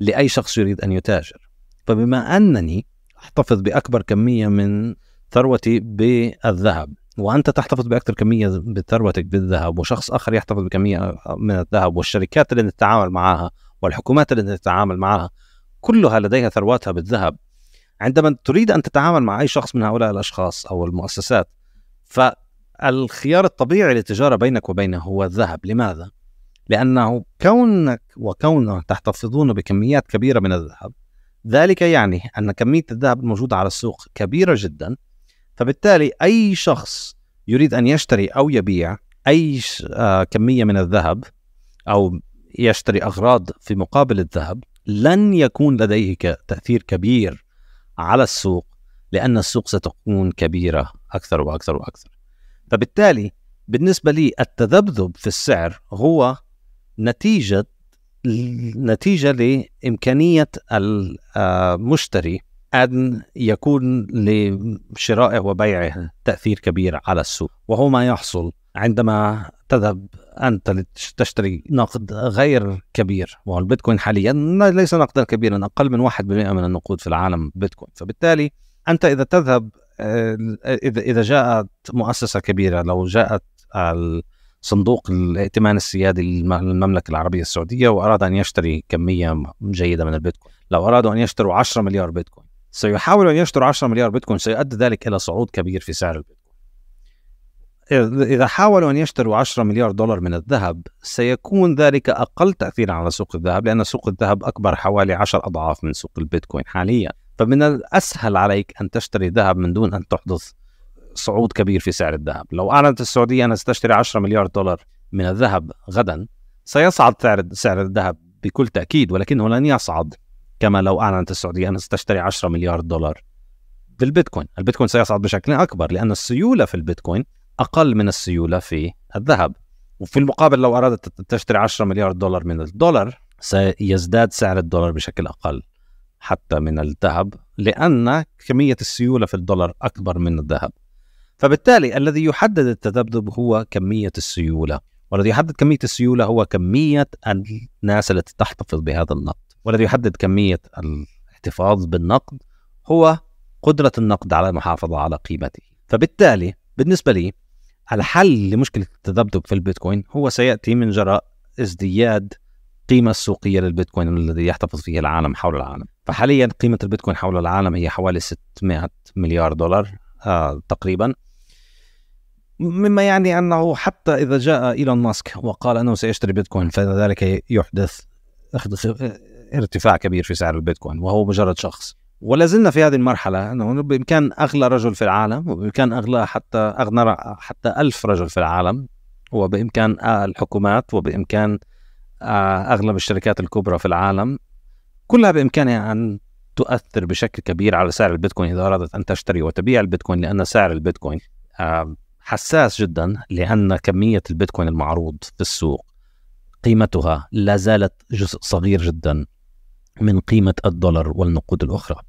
لأي شخص يريد أن يتاجر. فبما أنني أحتفظ بأكبر كمية من ثروتي بالذهب وأنت تحتفظ بأكثر كمية بثروتك بالذهب وشخص آخر يحتفظ بكمية من الذهب والشركات اللي نتعامل معها والحكومات اللي نتعامل معها كلها لديها ثرواتها بالذهب. عندما تريد أن تتعامل مع أي شخص من هؤلاء الأشخاص أو المؤسسات فالخيار الطبيعي للتجارة بينك وبينه هو الذهب لماذا؟ لأنه كونك وكونه تحتفظون بكميات كبيرة من الذهب ذلك يعني أن كمية الذهب الموجودة على السوق كبيرة جدا فبالتالي أي شخص يريد أن يشتري أو يبيع أي آه، كمية من الذهب أو يشتري أغراض في مقابل الذهب لن يكون لديه تأثير كبير على السوق لأن السوق ستكون كبيرة أكثر وأكثر وأكثر فبالتالي بالنسبة لي التذبذب في السعر هو نتيجة نتيجة لإمكانية المشتري أن يكون لشرائه وبيعه تأثير كبير على السوق وهو ما يحصل عندما تذهب أنت تشتري نقد غير كبير والبيتكوين حاليا ليس نقدا كبيرا أقل من 1% من النقود في العالم بيتكوين. فبالتالي أنت إذا تذهب إذا إذا جاءت مؤسسة كبيرة لو جاءت صندوق الائتمان السيادي للمملكة العربية السعودية وأراد أن يشتري كمية جيدة من البيتكوين لو أرادوا أن يشتروا 10 مليار بيتكوين سيحاولوا أن يشتروا 10 مليار بيتكوين سيؤدي ذلك إلى صعود كبير في سعر البيتكوين. إذا حاولوا أن يشتروا 10 مليار دولار من الذهب سيكون ذلك أقل تأثيرا على سوق الذهب لأن سوق الذهب أكبر حوالي 10 أضعاف من سوق البيتكوين حاليا. فمن الأسهل عليك أن تشتري ذهب من دون أن تحدث صعود كبير في سعر الذهب. لو أعلنت السعودية أنها ستشتري 10 مليار دولار من الذهب غدا سيصعد سعر سعر الذهب بكل تأكيد ولكنه لن يصعد كما لو أعلنت السعودية أنها ستشتري 10 مليار دولار بالبيتكوين. البيتكوين سيصعد بشكل أكبر لأن السيولة في البيتكوين أقل من السيولة في الذهب. وفي المقابل لو أرادت تشتري 10 مليار دولار من الدولار سيزداد سعر الدولار بشكل أقل. حتى من الذهب لأن كمية السيولة في الدولار أكبر من الذهب. فبالتالي الذي يحدد التذبذب هو كمية السيولة والذي يحدد كمية السيولة هو كمية الناس التي تحتفظ بهذا النقد. والذي يحدد كمية الاحتفاظ بالنقد هو قدرة النقد على المحافظة على قيمته. فبالتالي بالنسبة لي الحل لمشكلة التذبذب في البيتكوين هو سيأتي من جراء ازدياد القيمة السوقية للبيتكوين الذي يحتفظ فيه العالم حول العالم. فحاليا قيمة البيتكوين حول العالم هي حوالي 600 مليار دولار آه تقريبا. مما يعني أنه حتى إذا جاء إيلون ماسك وقال أنه سيشتري بيتكوين فذلك يحدث ارتفاع كبير في سعر البيتكوين وهو مجرد شخص. ولا زلنا في هذه المرحلة أنه بإمكان أغلى رجل في العالم وبإمكان أغلى حتى أغنى حتى ألف رجل في العالم وبإمكان الحكومات وبإمكان أغلب الشركات الكبرى في العالم كلها بإمكانها أن تؤثر بشكل كبير على سعر البيتكوين. إذا أرادت أن تشتري وتبيع البيتكوين لأن سعر البيتكوين حساس جدا لأن كمية البيتكوين المعروض في السوق قيمتها لا زالت جزء صغير جدا من قيمة الدولار والنقود الأخرى.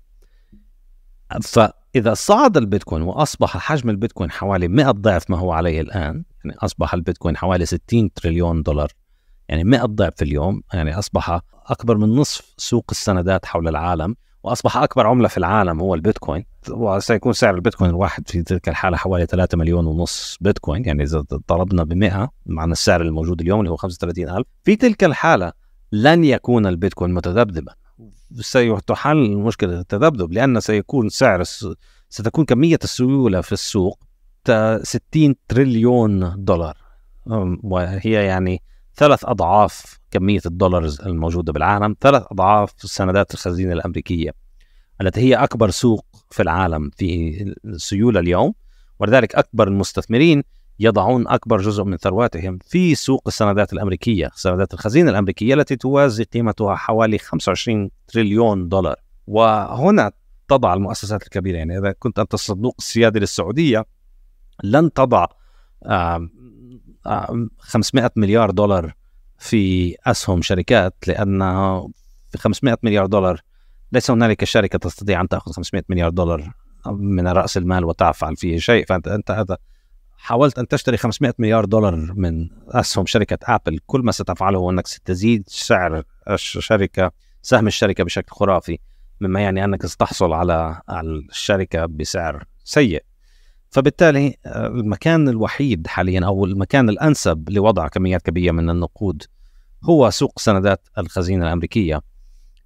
فإذا صعد البيتكوين وأصبح حجم البيتكوين حوالي 100 ضعف ما هو عليه الآن يعني أصبح البيتكوين حوالي 60 تريليون دولار يعني 100 ضعف في اليوم يعني أصبح أكبر من نصف سوق السندات حول العالم وأصبح أكبر عملة في العالم هو البيتكوين. وسيكون سعر البيتكوين الواحد في تلك الحالة حوالي 3 مليون ونص بيتكوين يعني إذا ضربنا ب 100 مع السعر الموجود اليوم اللي هو 35000 في تلك الحالة لن يكون البيتكوين متذبذبا. سيحل مشكله التذبذب لأن سيكون سعر ستكون كمية السيولة في السوق 60 تريليون دولار. وهي يعني ثلاث أضعاف كمية الدولارز الموجودة بالعالم ثلاث أضعاف سندات الخزينة الأمريكية التي هي أكبر سوق في العالم في السيولة اليوم ولذلك أكبر المستثمرين يضعون أكبر جزء من ثرواتهم في سوق السندات الأمريكية، سندات الخزينة الأمريكية التي توازي قيمتها حوالي 25 تريليون دولار. وهنا تضع المؤسسات الكبيرة يعني إذا كنت أنت الصندوق السيادي للسعودية لن تضع 500 مليار دولار في أسهم شركات لأن في 500 مليار دولار ليس هنالك شركة تستطيع أن تأخذ 500 مليار دولار من رأس المال وتفعل فيه شيء. أنت هذا حاولت أن تشتري 500 مليار دولار من أسهم شركة ابل كل ما ستفعله هو أنك ستزيد سعر الشركة سهم الشركة بشكل خرافي مما يعني أنك ستحصل على الشركة بسعر سيء. فبالتالي آه، المكان الوحيد حاليا أو المكان الأنسب لوضع كميات كبيرة من النقود هو سوق سندات الخزينة الأمريكية.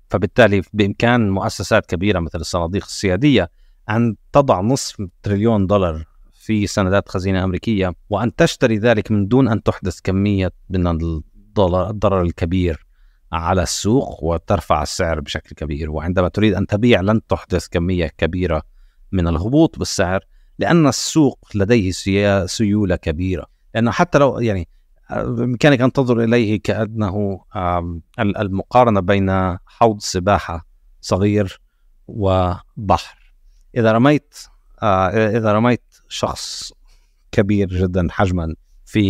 فبالتالي بإمكان مؤسسات كبيرة مثل الصناديق السيادية أن تضع نصف تريليون دولار في سندات خزينة أمريكية وأن تشتري ذلك من دون أن تحدث كمية من الضرر الكبير على السوق وترفع السعر بشكل كبير. وعندما تريد أن تبيع لن تحدث كمية كبيرة من الهبوط بالسعر. لأن السوق لديه سيولة كبيرة. لأنه حتى لو يعني بإمكانك أن تنظر إليه كأنه آم، ال- المقارنة بين حوض سباحة صغير وبحر. إذا رميت إذا رميت شخص كبير جدا حجما في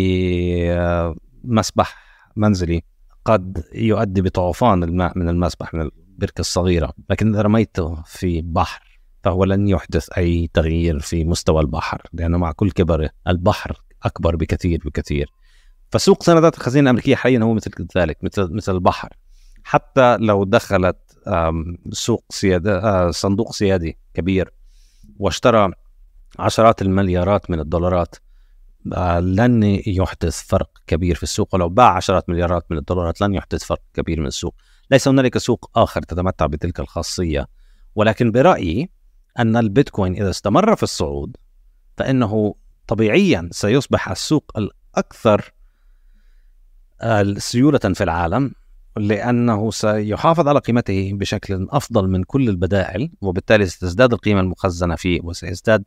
مسبح منزلي قد يؤدي بطوفان الماء من المسبح من البركة الصغيرة. لكن إذا رميته في بحر فهو لن يحدث أي تغيير في مستوى البحر لأنه مع كل كبره البحر أكبر بكثير بكثير. فسوق سندات الخزينة الأمريكية حاليا هو مثل ذلك مثل مثل البحر. حتى لو دخلت سوق سيادة آه، صندوق سيادي كبير واشترى عشرات المليارات من الدولارات آه، لن يحدث فرق كبير في السوق. ولو باع عشرات مليارات من الدولارات لن يحدث فرق كبير من السوق. ليس هنالك سوق آخر تتمتع بتلك الخاصية. ولكن برأيي أن البيتكوين إذا استمر في الصعود فإنه طبيعيا سيصبح السوق الأكثر آه، سيولة في العالم لأنه سيحافظ على قيمته بشكل أفضل من كل البدائل وبالتالي ستزداد القيمة المخزنة فيه وسيزداد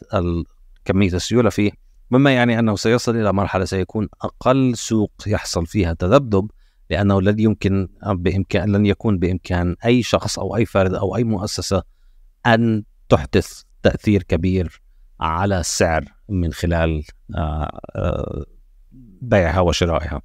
كمية السيولة فيه مما يعني أنه سيصل إلى مرحلة سيكون أقل سوق يحصل فيها تذبذب لأنه لن يمكن بإمكان لن يكون بإمكان أي شخص أو أي فرد أو أي مؤسسة أن تحدث تأثير كبير على السعر من خلال آه، آه، بيعها وشرائها.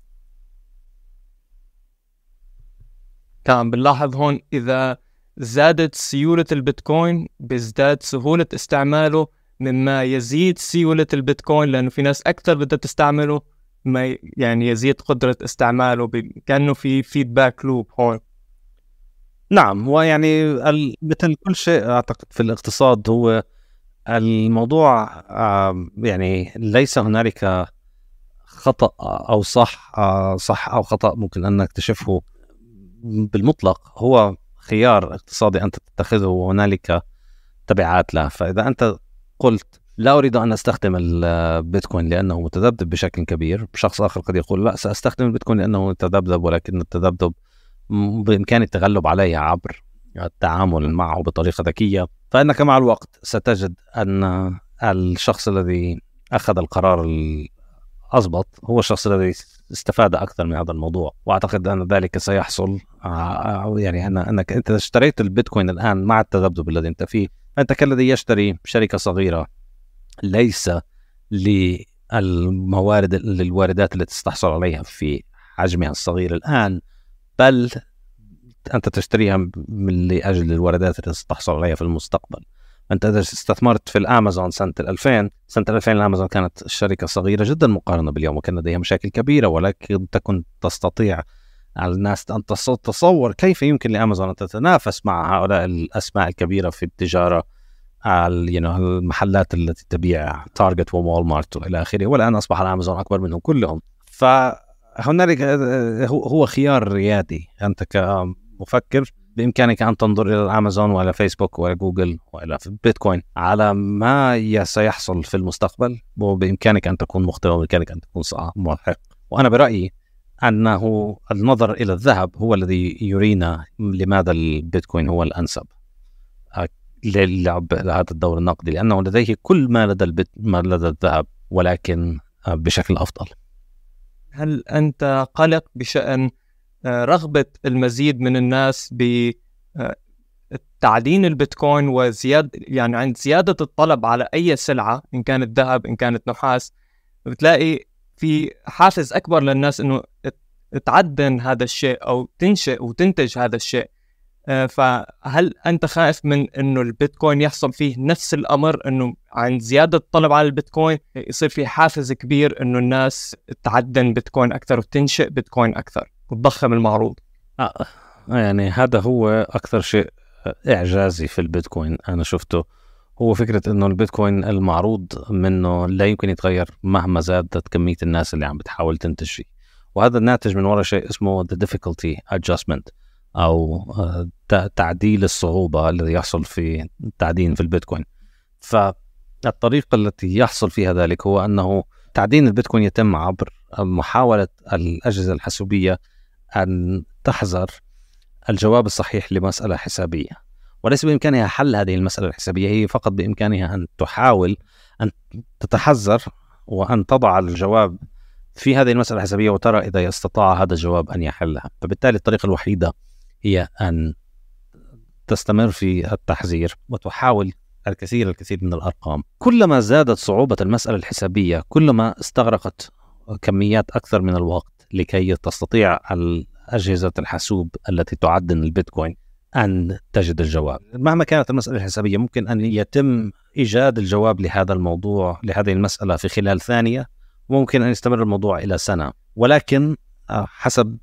تمام بنلاحظ هون إذا زادت سيولة البيتكوين بيزداد سهولة استعماله مما يزيد سيولة البيتكوين لأنه في ناس أكثر بدها تستعمله ما يعني يزيد قدرة استعماله كأنه في فيدباك لوب هون. نعم ويعني ال- مثل كل شيء أعتقد في الاقتصاد هو الموضوع آم، يعني ليس هنالك خطأ أو صح آه، صح أو خطأ ممكن أن نكتشفه بالمطلق. هو خيار اقتصادي أنت تتخذه وهنالك تبعات له. فإذا أنت قلت لا أريد أن أستخدم البيتكوين لأنه متذبذب بشكل كبير شخص آخر قد يقول لا سأستخدم البيتكوين لأنه متذبذب ولكن التذبذب بإمكاني التغلب عليه عبر التعامل معه بطريقة ذكية. فإنك مع الوقت ستجد أن الشخص الذي أخذ القرار الاضبط هو الشخص الذي استفاد أكثر من هذا الموضوع. وأعتقد أن ذلك سيحصل. ع- يعني أن انك أنت اشتريت البيتكوين الآن مع التذبذب الذي أنت فيه. أنت كالذي يشتري شركة صغيرة ليس للموارد للواردات التي تستحصل عليها في حجمها الصغير. الآن بل أنت تشتريها من لأجل الواردات التي تحصل عليها في المستقبل. أنت إذا استثمرت في الأمازون سنة 2000 سنة 2000 الأمازون كانت شركة صغيرة جدا مقارنة باليوم وكان لديها مشاكل كبيرة ولكن تكن تستطيع على الناس أن تص- تتصور كيف يمكن لأمازون أن تتنافس مع هؤلاء الأسماء الكبيرة في التجارة know, المحلات التي تبيع Target و Walmart وإلى آخره. والآن أصبح الأمازون أكبر منهم كلهم. فهنالك هو هو خيار ريادي. أنت كمفكر بإمكانك أن تنظر إلى الأمازون وإلى فيسبوك وإلى جوجل وإلى بيتكوين على ما سيحصل في المستقبل وبإمكانك أن تكون مخطئ وبإمكانك أن تكون محق وأنا برأيي أنه النظر إلى الذهب هو الذي يرينا لماذا البيتكوين هو الأنسب أ- للعب الدور النقدي لأنه لديه كل ما لدى البت... ما لدى الذهب ولكن آه، بشكل أفضل. هل أنت قلق بشأن آه، رغبة المزيد من الناس ب آه، تعدين البيتكوين وزيادة يعني عند زيادة الطلب على أي سلعة إن كانت ذهب إن كانت نحاس بتلاقي في حافز أكبر للناس إنه تعدن هذا الشيء أو تنشئ وتنتج هذا الشيء. فهل أنت خائف من إنه البيتكوين يحصل فيه نفس الأمر إنه عند زيادة الطلب على البيتكوين يصير في حافز كبير إنه الناس تعدن بيتكوين أكثر وتنشئ بيتكوين أكثر وتضخم المعروض؟ آه، يعني هذا هو أكثر شيء إعجازي في البيتكوين أنا شفته. هو فكرة إنه البيتكوين المعروض منه لا يمكن يتغير مهما زادت كمية الناس اللي عم بتحاول تنتج فيه. وهذا الناتج من وراء شيء اسمه the difficulty adjustment. أو آه، تعديل الصعوبة الذي يحصل في التعدين في البيتكوين. فالطريقة التي يحصل فيها ذلك هو أنه تعدين البيتكوين يتم عبر محاولة الأجهزة الحاسوبية أن تحذر الجواب الصحيح لمسألة حسابية. وليس بإمكانها حل هذه المسألة الحسابية هي فقط بإمكانها أن تحاول أن تتحذر وأن تضع الجواب في هذه المسألة الحسابية وترى إذا استطاع هذا الجواب أن يحلها. فبالتالي الطريقة الوحيده هي أن تستمر في التحذير وتحاول الكثير الكثير من الأرقام. كلما زادت صعوبة المسألة الحسابية كلما استغرقت كميات أكثر من الوقت لكي تستطيع اجهزه الحاسوب التي تعدن البيتكوين أن تجد الجواب. مهما كانت المسألة الحسابية ممكن أن يتم إيجاد الجواب لهذا الموضوع لهذه المسألة في خلال ثانية وممكن أن يستمر الموضوع إلى سنة. ولكن آه، حسب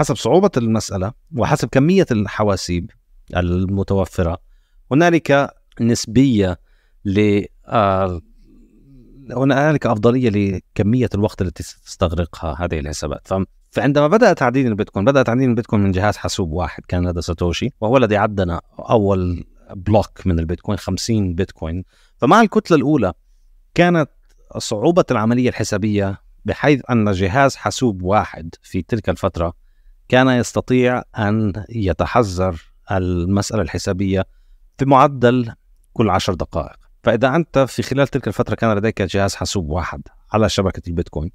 حسب صعوبة المسألة وحسب كمية الحواسيب المتوفرة هنالك نسبية ل آه، هنالك أفضلية لكمية الوقت التي تستغرقها هذه الحسابات. فعندما بدأ تعدين البيتكوين بدأ تعدين البيتكوين من جهاز حاسوب واحد كان لدى ساتوشي وهو الذي عدن أول block من البيتكوين 50 بيتكوين. فمع الكتلة الأولى كانت صعوبة العملية الحسابية بحيث أن جهاز حاسوب واحد في تلك الفترة كان يستطيع أن يحزر المسألة الحسابية بمعدل كل عشر دقائق. فإذا أنت في خلال تلك الفترة كان لديك جهاز حاسوب واحد على شبكة البيتكوين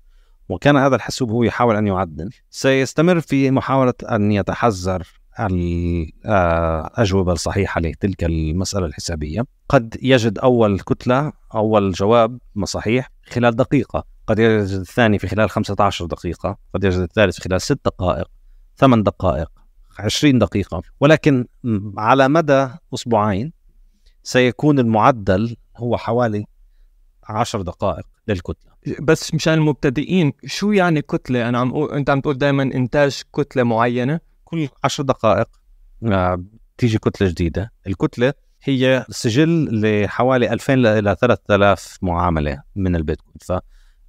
وكان هذا الحاسوب هو يحاول أن يعدن سيستمر في محاولة أن يحزر الأجوبة الصحيحة لتلك المسألة الحسابية. قد يجد أول كتلة أول جواب صحيح خلال دقيقة. قد يجد الثاني في خلال 15 دقيقة. قد يجد الثالث في خلال 6 دقائق. 8 دقائق 20 دقيقة. ولكن على مدى أسبوعين سيكون المعدل هو حوالي 10 دقائق للكتلة. بس مشان المبتدئين شو يعني كتلة؟ أنا عم أقول أنت عم تقول دائما إنتاج كتلة معينة؟ كل 10 دقائق آه، تيجي كتلة جديدة. الكتلة هي سجل لحوالي 2000 إلى 3000 معاملة من البيتكوين.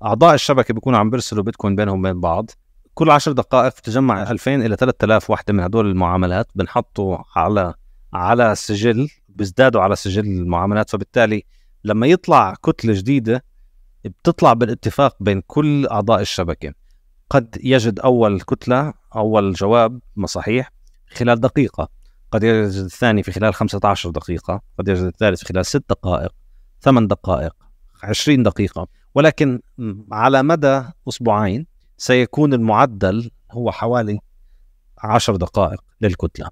فأعضاء الشبكة بيكونوا عم بيرسلوا بيتكوين بينهم وبين بعض. كل 10 دقائق بتجمع 2000 إلى 3000 وحدة من هدول المعاملات بنحطوا على على سجل بيزدادوا على سجل المعاملات. فبالتالي لما يطلع كتلة جديدة بتطلع بالاتفاق بين كل أعضاء الشبكة. قد يجد أول كتلة أول جواب صحيح خلال دقيقة. قد يجد الثاني في خلال 15 دقيقة. قد يجد الثالث في خلال 6 دقائق 8 دقائق 20 دقيقة. ولكن على مدى أسبوعين سيكون المعدل هو حوالي 10 دقائق للكتلة.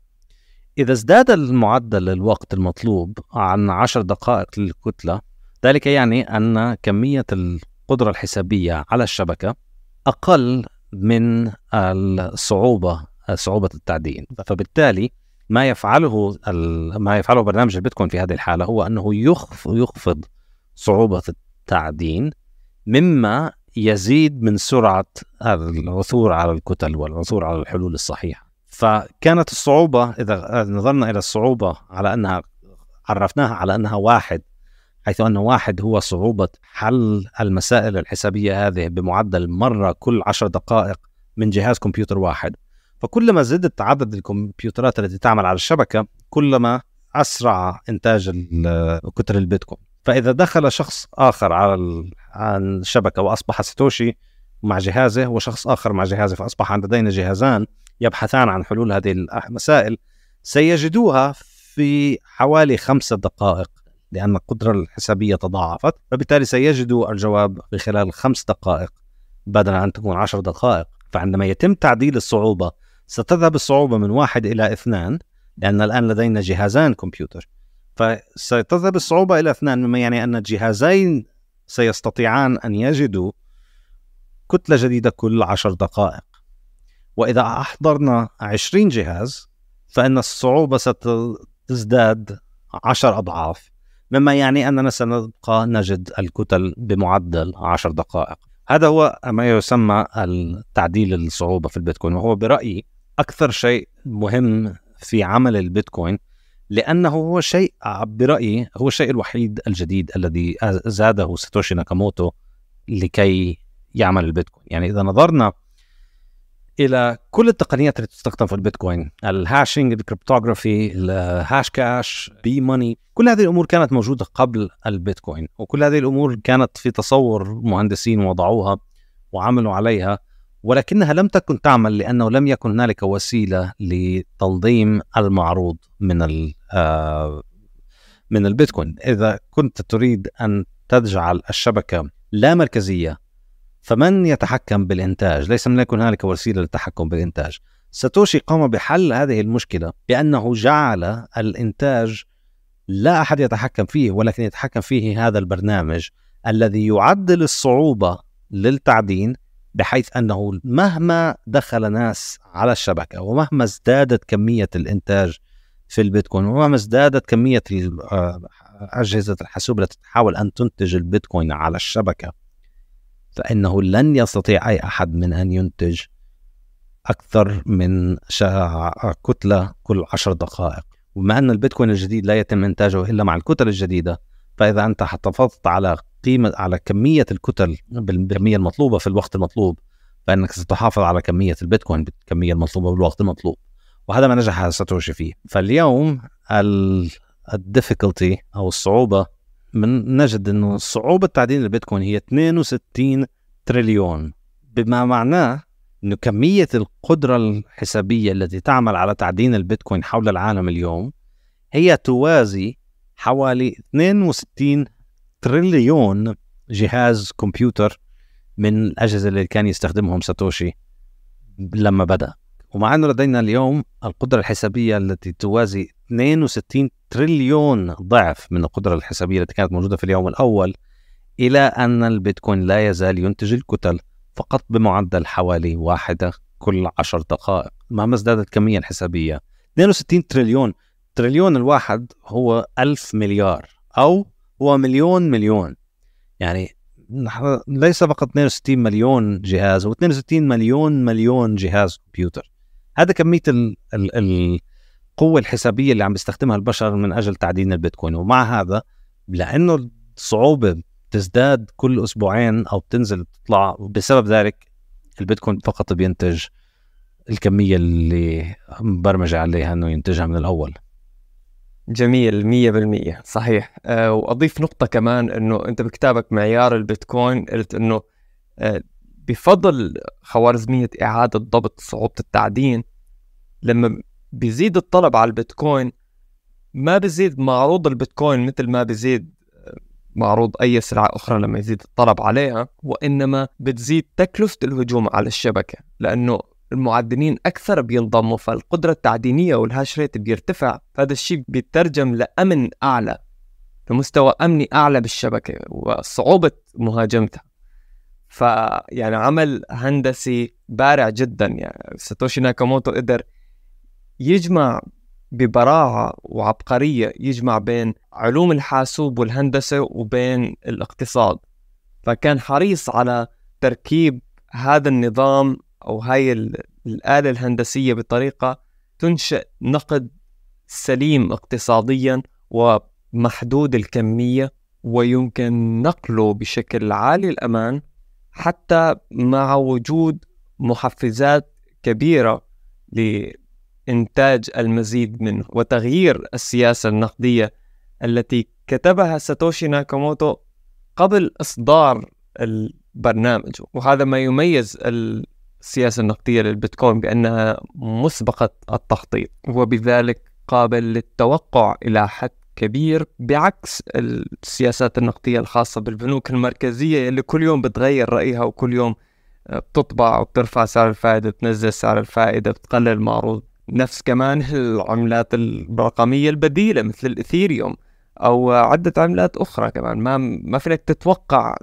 إذا ازداد المعدل للوقت المطلوب عن 10 دقائق للكتلة ذلك يعني أن كمية القدرة الحسابية على الشبكة أقل من الصعوبة صعوبة التعدين. فبالتالي ما يفعله ما يفعله برنامج البيتكوين في هذه الحالة هو أنه يخفض صعوبة التعدين مما يزيد من سرعة العثور على الكتل والعثور على الحلول الصحيحة. فكانت الصعوبة إذا نظرنا إلى الصعوبة على أنها عرفناها على أنها واحد حيث أن واحد هو صعوبة حل المسائل الحسابية هذه بمعدل مرة كل عشر دقائق من جهاز كمبيوتر واحد. فكلما زدت عدد الكمبيوترات التي تعمل على الشبكة كلما أسرع إنتاج كتر البيتكوين. فإذا دخل شخص آخر على الشبكة وأصبح ساتوشي مع جهازه وشخص آخر مع جهازه فأصبح لدينا جهازان يبحثان عن حلول هذه المسائل سيجدوها في حوالي خمسة دقائق لأن القدرة الحسابية تضاعفت فبالتالي سيجدوا الجواب في خلال خمس دقائق بدل أن تكون عشر دقائق. فعندما يتم تعديل الصعوبة ستذهب الصعوبة من واحد إلى اثنان لأن الآن لدينا جهازان كمبيوتر. فستذهب الصعوبة إلى اثنان مما يعني أن الجهازين سيستطيعان أن يجدوا كتلة جديدة كل عشر دقائق. وإذا أحضرنا عشرين جهاز فإن الصعوبة ستزداد عشر أضعاف مما يعني أننا سنبقى نجد الكتل بمعدل 10 دقائق. هذا هو ما يسمى التعديل الصعوبة في البيتكوين وهو برأيي أكثر شيء مهم في عمل البيتكوين لأنه هو شيء برأيي هو الشيء الوحيد الجديد الذي زاده ساتوشي ناكاموتو لكي يعمل البيتكوين. يعني إذا نظرنا إلى كل التقنيات اللي تستخدم في البيتكوين ال hashing ال cptography ال Hashcash b-money كل هذه الأمور كانت موجودة قبل البيتكوين وكل هذه الأمور كانت في تصور مهندسين وضعوها وعملوا عليها. ولكنها لم تكن تعمل لأنه لم يكن هنالك وسيلة لتنظيم المعروض من آه، من البيتكوين. إذا كنت تريد أن تجعل الشبكة لا مركزية فمن يتحكم بالإنتاج؟ ليس لم يكن هنالك وسيلة للتحكم بالإنتاج. ساتوشي قام بحل هذه المشكلة بأنه جعل الإنتاج لا أحد يتحكم فيه ولكن يتحكم فيه هذا البرنامج الذي يعدل الصعوبة للتعدين بحيث أنه مهما دخل ناس على الشبكة ومهما ازدادت كمية الإنتاج في البيتكوين ومهما ازدادت كمية آه، أجهزة الحاسوب التي تحاول أن تنتج البيتكوين على الشبكة فإنه لن يستطيع أي أحد من أن ينتج أكثر من كتلة كل عشر دقائق. وبما أن البيتكوين الجديد لا يتم إنتاجه إلا مع الكتل الجديدة فإذا أنت حافظت على قيمة على كمية الكتل بالكمية المطلوبة في الوقت المطلوب فإنك ستحافظ على كمية البيتكوين بالكمية المطلوبة بالوقت المطلوب. وهذا ما نجح ساتوشي فيه. فاليوم ال difficulty أو الصعوبة من نجد أنه صعوبة تعدين البيتكوين هي 62 تريليون. بما معناه أنه كمية القدرة الحسابية التي تعمل على تعدين البيتكوين حول العالم اليوم هي توازي حوالي 62 تريليون جهاز كمبيوتر من الأجهزة اللي كان يستخدمهم ساتوشي لما بدأ. ومع أنه لدينا اليوم القدرة الحسابية التي توازي 62 تريليون ضعف من القدرة الحسابية التي كانت موجودة في اليوم الأول إلى أن البيتكوين لا يزال ينتج الكتل فقط بمعدل حوالي واحدة كل عشر دقائق. مهما ازدادت كمية الحسابية 62 تريليون. تريليون الواحد هو ألف مليار أو هو مليون مليون. يعني ليس فقط 62 مليون جهاز هو 62 مليون مليون جهاز كمبيوتر. هذا كمية ال ال القوة الحسابية اللي عم بيستخدمها البشر من أجل تعدين البيتكوين. ومع هذا لأنه الصعوبة تزداد كل أسبوعين أو بتنزل تطلع بسبب ذلك البيتكوين فقط بينتج الكمية اللي مبرمجة عليها أنه ينتجها من الأول. جميل مية بالمية. صحيح. أه وأضيف نقطة كمان أنه أنت بكتابك معيار البيتكوين قلت أنه أه بفضل خوارزمية إعادة ضبط صعوبة التعدين لما بيزيد الطلب على البيتكوين ما بيزيد معروض البيتكوين مثل ما بيزيد آه، معروض أي سلعة أخرى لما يزيد الطلب عليها وإنما بتزيد تكلفة الهجوم على الشبكة. لأنه المعدنين أكثر بينضموا فالقدرة التعدينية والهاش ريت بيرتفع فهذا الشيء بيترجم لأمن أعلى لمستوى أمني أعلى بالشبكة وصعوبة مهاجمتها. فيعني عمل هندسي بارع جدا يعني ساتوشي ناكاموتو قدر يجمع ببراعة وعبقرية يجمع بين علوم الحاسوب والهندسة وبين الاقتصاد. فكان حريص على تركيب هذا النظام أو هاي الآلة الهندسية بطريقة تنشئ نقد سليم اقتصاديا ومحدود الكمية ويمكن نقله بشكل عالي الأمان حتى مع وجود محفزات كبيرة لإنتاج المزيد منه وتغيير السياسة النقدية التي كتبها ساتوشي ناكاموتو قبل إصدار البرنامج. وهذا ما يميز السياسة النقدية للبيتكوين بأنها مسبقة التخطيط وبذلك قابل للتوقع إلى حد كبير بعكس السياسات النقدية الخاصة بالبنوك المركزية اللي كل يوم بتغير رأيها وكل يوم آه، بتطبع وبترفع سعر الفائدة بتنزل سعر الفائدة بتقلل المعروض نفس كمان العملات الرقمية البديلة مثل الإثيريوم أو عدة عملات أخرى كمان. ما ما فيك تتوقع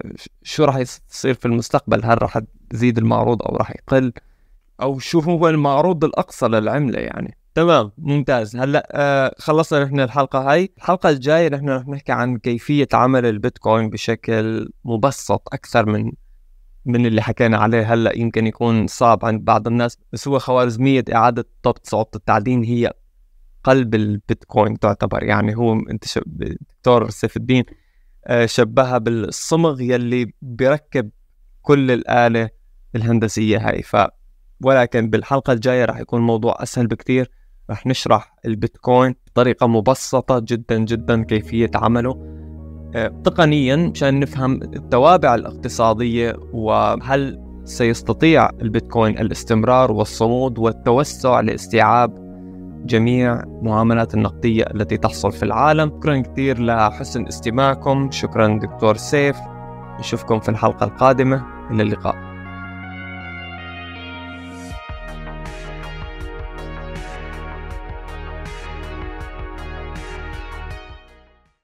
شو راح يصير في المستقبل هل راح تزيد المعروض أو راح يقل أو شو هو المعروض الأقصى للعملة يعني. تمام ممتاز. هلا آه خلصنا نحن الحلقة هاي. الحلقة الجاية نحن رح نحكي عن كيفية عمل البيتكوين بشكل مبسط أكثر من من اللي حكينا عليه. هلا يمكن يكون صعب عند بعض الناس بس هو خوارزمية إعادة ضبط صعوبة التعدين هي قلب البيتكوين تعتبر. يعني هو أنت دكتور سيف الدين آه شبهها بالصمغ يلي بيركب كل الآلة الهندسية هاي. ف ولكن بالحلقة الجاية راح يكون الموضوع أسهل بكثير رح نشرح البيتكوين بطريقة مبسطة جدا جدا كيفية عمله. آه، تقنيا مشان نفهم التوابع الاقتصادية وهل سيستطيع البيتكوين الاستمرار والصمود والتوسع لاستيعاب جميع معاملات النقدية التي تحصل في العالم. شكرا كثير لحسن استماعكم. شكرا دكتور سيف. نشوفكم في الحلقة القادمة. إلى اللقاء.